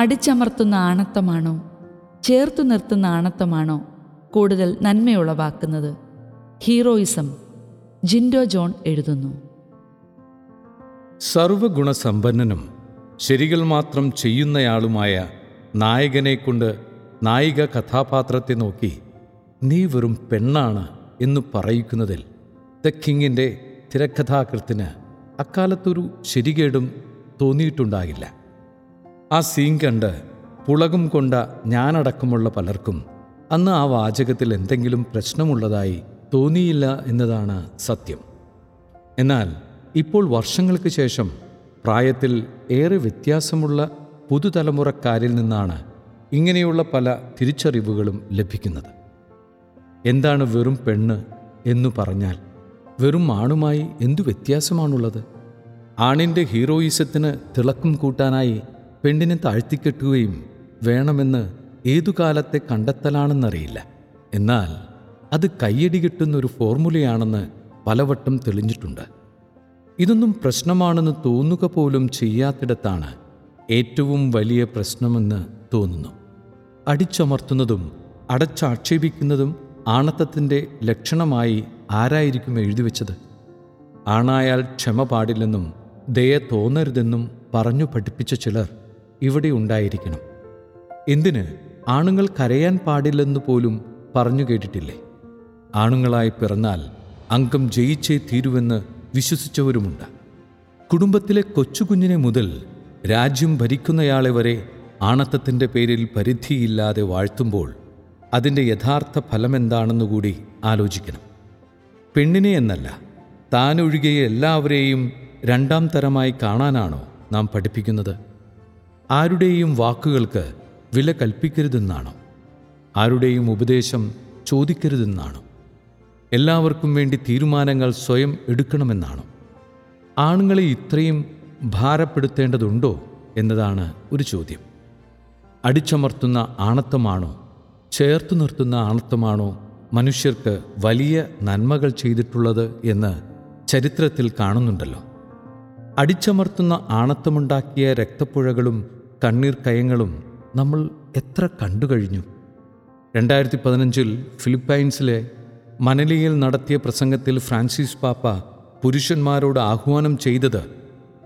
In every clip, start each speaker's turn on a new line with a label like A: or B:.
A: അടിച്ചമർത്തുന്ന ആണത്തമാണോ? ചേർത്തു നിർത്തുന്ന ആണത്തമാണോ? കൂടുതൽ നന്മയുളവാക്കുന്നത്. ഹീറോയിസം. ജിൻഡോ ജോൺ എഴുതുന്നു.
B: സർവഗുണസമ്പന്നനും ശരികൾ മാത്രം ചെയ്യുന്നയാളുമായ നായകനെക്കൊണ്ട് നായിക കഥാപാത്രത്തെ നോക്കി നീ വെറും പെണ്ണാണ് എന്ന് പറയിക്കുന്നതിൽ ദ കിങ്ങിന്റെ തിരക്കഥാകൃത്തിന് അക്കാലത്തൊരു ശരികേടും തോന്നിയിട്ടുണ്ടാകില്ല. ആ സീൻ കണ്ട് പുളകും കൊണ്ട ഞാനടക്കമുള്ള പലർക്കും അന്ന് ആ വാചകത്തിൽ എന്തെങ്കിലും പ്രശ്നമുള്ളതായി തോന്നിയില്ല എന്നതാണ് സത്യം. എന്നാൽ ഇപ്പോൾ വർഷങ്ങൾക്ക് ശേഷം പ്രായത്തിൽ ഏറെ വ്യത്യാസമുള്ള പുതുതലമുറക്കാരിൽ നിന്നാണ് ഇങ്ങനെയുള്ള പല തിരിച്ചറിവുകളും ലഭിക്കുന്നത്. എന്താണ് വെറും പെണ്ണ് എന്നു പറഞ്ഞാൽ വെറും ആണുമായി എന്തു വ്യത്യാസമാണുള്ളത്? ആണിന്റെ ഹീറോയിസത്തിന് തിളക്കം കൂട്ടാനായി പെണ്ണിനെ താഴ്ത്തിക്കെട്ടുകയും വേണമെന്ന് ഏതു കാലത്തെ കണ്ടെത്തലാണെന്നറിയില്ല. എന്നാൽ അത് കയ്യടി കിട്ടുന്ന ഒരു ഫോർമുലയാണെന്ന് പലവട്ടം തെളിഞ്ഞിട്ടുണ്ട്. ഇതൊന്നും പ്രശ്നമാണെന്ന് തോന്നുക പോലും ചെയ്യാത്തിടത്താണ് ഏറ്റവും വലിയ പ്രശ്നമെന്ന് തോന്നുന്നു. അടിച്ചമർത്തുന്നതും അടച്ചാക്ഷേപിക്കുന്നതും ആണത്തത്തിന്റെ ലക്ഷണമായി ആരായിരിക്കും എഴുതിവെച്ചത് ആണായാൽ ക്ഷമ പാടില്ലെന്നും ദയ തോന്നരുതെന്നും പറഞ്ഞു പഠിപ്പിച്ച ചിലർ ഇവിടെ ഉണ്ടായിരിക്കണം. എന്തിന്? ആണുങ്ങൾ കരയാൻ പാടില്ലെന്ന് പോലും പറഞ്ഞു കേട്ടിട്ടില്ലേ? ആണുങ്ങളായി പിറന്നാൽ അംഗം ജയിച്ചേ തീരുവെന്ന് വിശ്വസിച്ചവരുമുണ്ട്. കുടുംബത്തിലെ കൊച്ചുകുഞ്ഞിനെ മുതൽ രാജ്യം ഭരിക്കുന്നയാളെ വരെ ആണത്തത്തിന്റെ പേരിൽ പരിധിയില്ലാതെ വാഴ്ത്തുമ്പോൾ അതിന്റെ യഥാർത്ഥ ഫലമെന്താണെന്നുകൂടി ആലോചിക്കണം. പെണ്ണിനെ എന്നല്ല താനൊഴികെ എല്ലാവരെയും രണ്ടാം തരമായി കാണാനാണോ നാം പഠിപ്പിക്കുന്നത്? ആരുടെയും വാക്കുകൾക്ക് വില കൽപ്പിക്കരുതെന്നാണ്. ആരുടെയും ഉപദേശം ചോദിക്കരുതെന്നാണ്. എല്ലാവർക്കും വേണ്ടി തീരുമാനങ്ങൾ സ്വയം എടുക്കണമെന്നാണ്. ആണുങ്ങളെ ഇത്രയും ഭാരപ്പെടുത്തേണ്ടതുണ്ടോ എന്നതാണ് ഒരു ചോദ്യം. അടിച്ചമർത്തുന്ന ആണത്തമാണോ ചേർത്ത് നിർത്തുന്ന ആണത്തമാണോ മനുഷ്യർക്ക് വലിയ നന്മകൾ ചെയ്തിട്ടുള്ളത് എന്ന് ചരിത്രത്തിൽ കാണുന്നുണ്ടല്ലോ. അടിച്ചമർത്തുന്ന ആണത്തമുണ്ടാക്കിയ രക്തപ്പുഴകളും കണ്ണീർ കയങ്ങളും നമ്മൾ എത്ര കണ്ടു കഴിഞ്ഞു. രണ്ടായിരത്തി പതിനഞ്ചിൽ ഫിലിപ്പൈൻസിലെ മനലിയിൽ നടത്തിയ പ്രസംഗത്തിൽ ഫ്രാൻസിസ് പാപ്പ പുരുഷന്മാരോട് ആഹ്വാനം ചെയ്തത്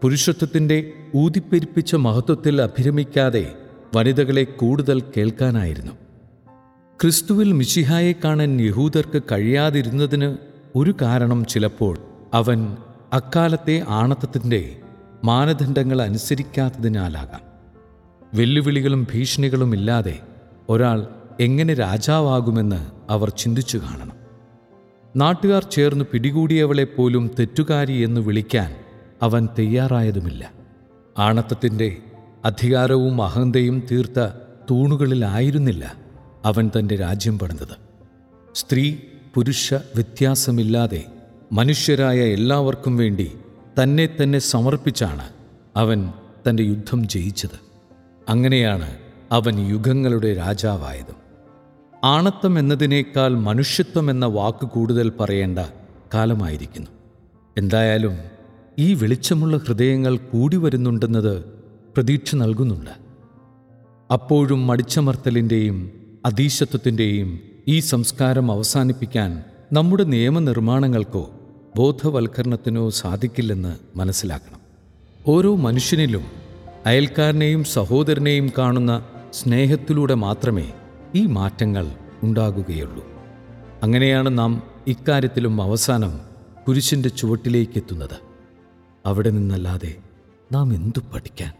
B: പുരുഷത്വത്തിന്റെ ഊതിപ്പെരിപ്പിച്ച മഹത്വത്തിൽ അഭിരമിക്കാതെ വനിതകളെ കൂടുതൽ കേൾക്കാനായിരുന്നു. ക്രിസ്തുവിൽ മിശിഹായെ കാണാൻ യഹൂദർക്ക് കഴിയാതിരുന്നതിന് ഒരു കാരണം ചിലപ്പോൾ അവൻ അക്കാലത്തെ ആണത്തത്തിന്റെ മാനദണ്ഡങ്ങൾ അനുസരിക്കാത്തതിനാലാകാം. വെല്ലുവിളികളും ഭീഷണികളും ഇല്ലാതെ ഒരാൾ എങ്ങനെ രാജാവാകുമെന്ന് അവർ ചിന്തിച്ചു കാണണം. നാട്ടുകാർ ചേർന്ന് പിടികൂടിയവളെ പോലും തെറ്റുകാരി എന്ന് വിളിക്കാൻ അവൻ തയ്യാറായതുമില്ല. ആണത്തത്തിന്റെ അധികാരവും അഹന്തയും തീർത്ത തൂണുകളിലായിരുന്നില്ല അവൻ തന്റെ രാജ്യം പണിതത്. സ്ത്രീ പുരുഷ വ്യത്യാസമില്ലാതെ മനുഷ്യരായ എല്ലാവർക്കും വേണ്ടി തന്നെ തന്നെ സമർപ്പിച്ചാണ് അവൻ തന്റെ യുദ്ധം ജയിച്ചത്. അങ്ങനെയാണ് അവൻ യുഗങ്ങളുടെ രാജാവായതും. ആണത്വം എന്നതിനേക്കാൾ മനുഷ്യത്വം എന്ന വാക്ക് കൂടുതൽ പറയേണ്ട കാലമായിരിക്കുന്നു. എന്തായാലും ഈ വെളിച്ചമുള്ള ഹൃദയങ്ങൾ കൂടി വരുന്നുണ്ടെന്നത് പ്രതീക്ഷ നൽകുന്നുണ്ട്. അപ്പോഴും മടിച്ചമർത്തലിന്റെയും അതീശത്വത്തിന്റെയും ഈ സംസ്കാരം അവസാനിപ്പിക്കാൻ നമ്മുടെ നിയമനിർമ്മാണങ്ങൾക്കോ ബോധവൽക്കരണത്തിനോ സാധിക്കില്ലെന്ന് മനസ്സിലാക്കണം. ഓരോ മനുഷ്യനിലും അയൽക്കാരനെയും സഹോദരനെയും കാണുന്ന സ്നേഹത്തിലൂടെ മാത്രമേ ഈ മാറ്റങ്ങൾ ഉണ്ടാകുകയുള്ളൂ. അങ്ങനെയാണ് നാം ഇക്കാര്യത്തിലും അവസാനം കുരിശിന്റെ ചുവട്ടിലേക്കെത്തുന്നത്. അവിടെ നിന്നല്ലാതെ നാം എന്തു പഠിക്കാൻ?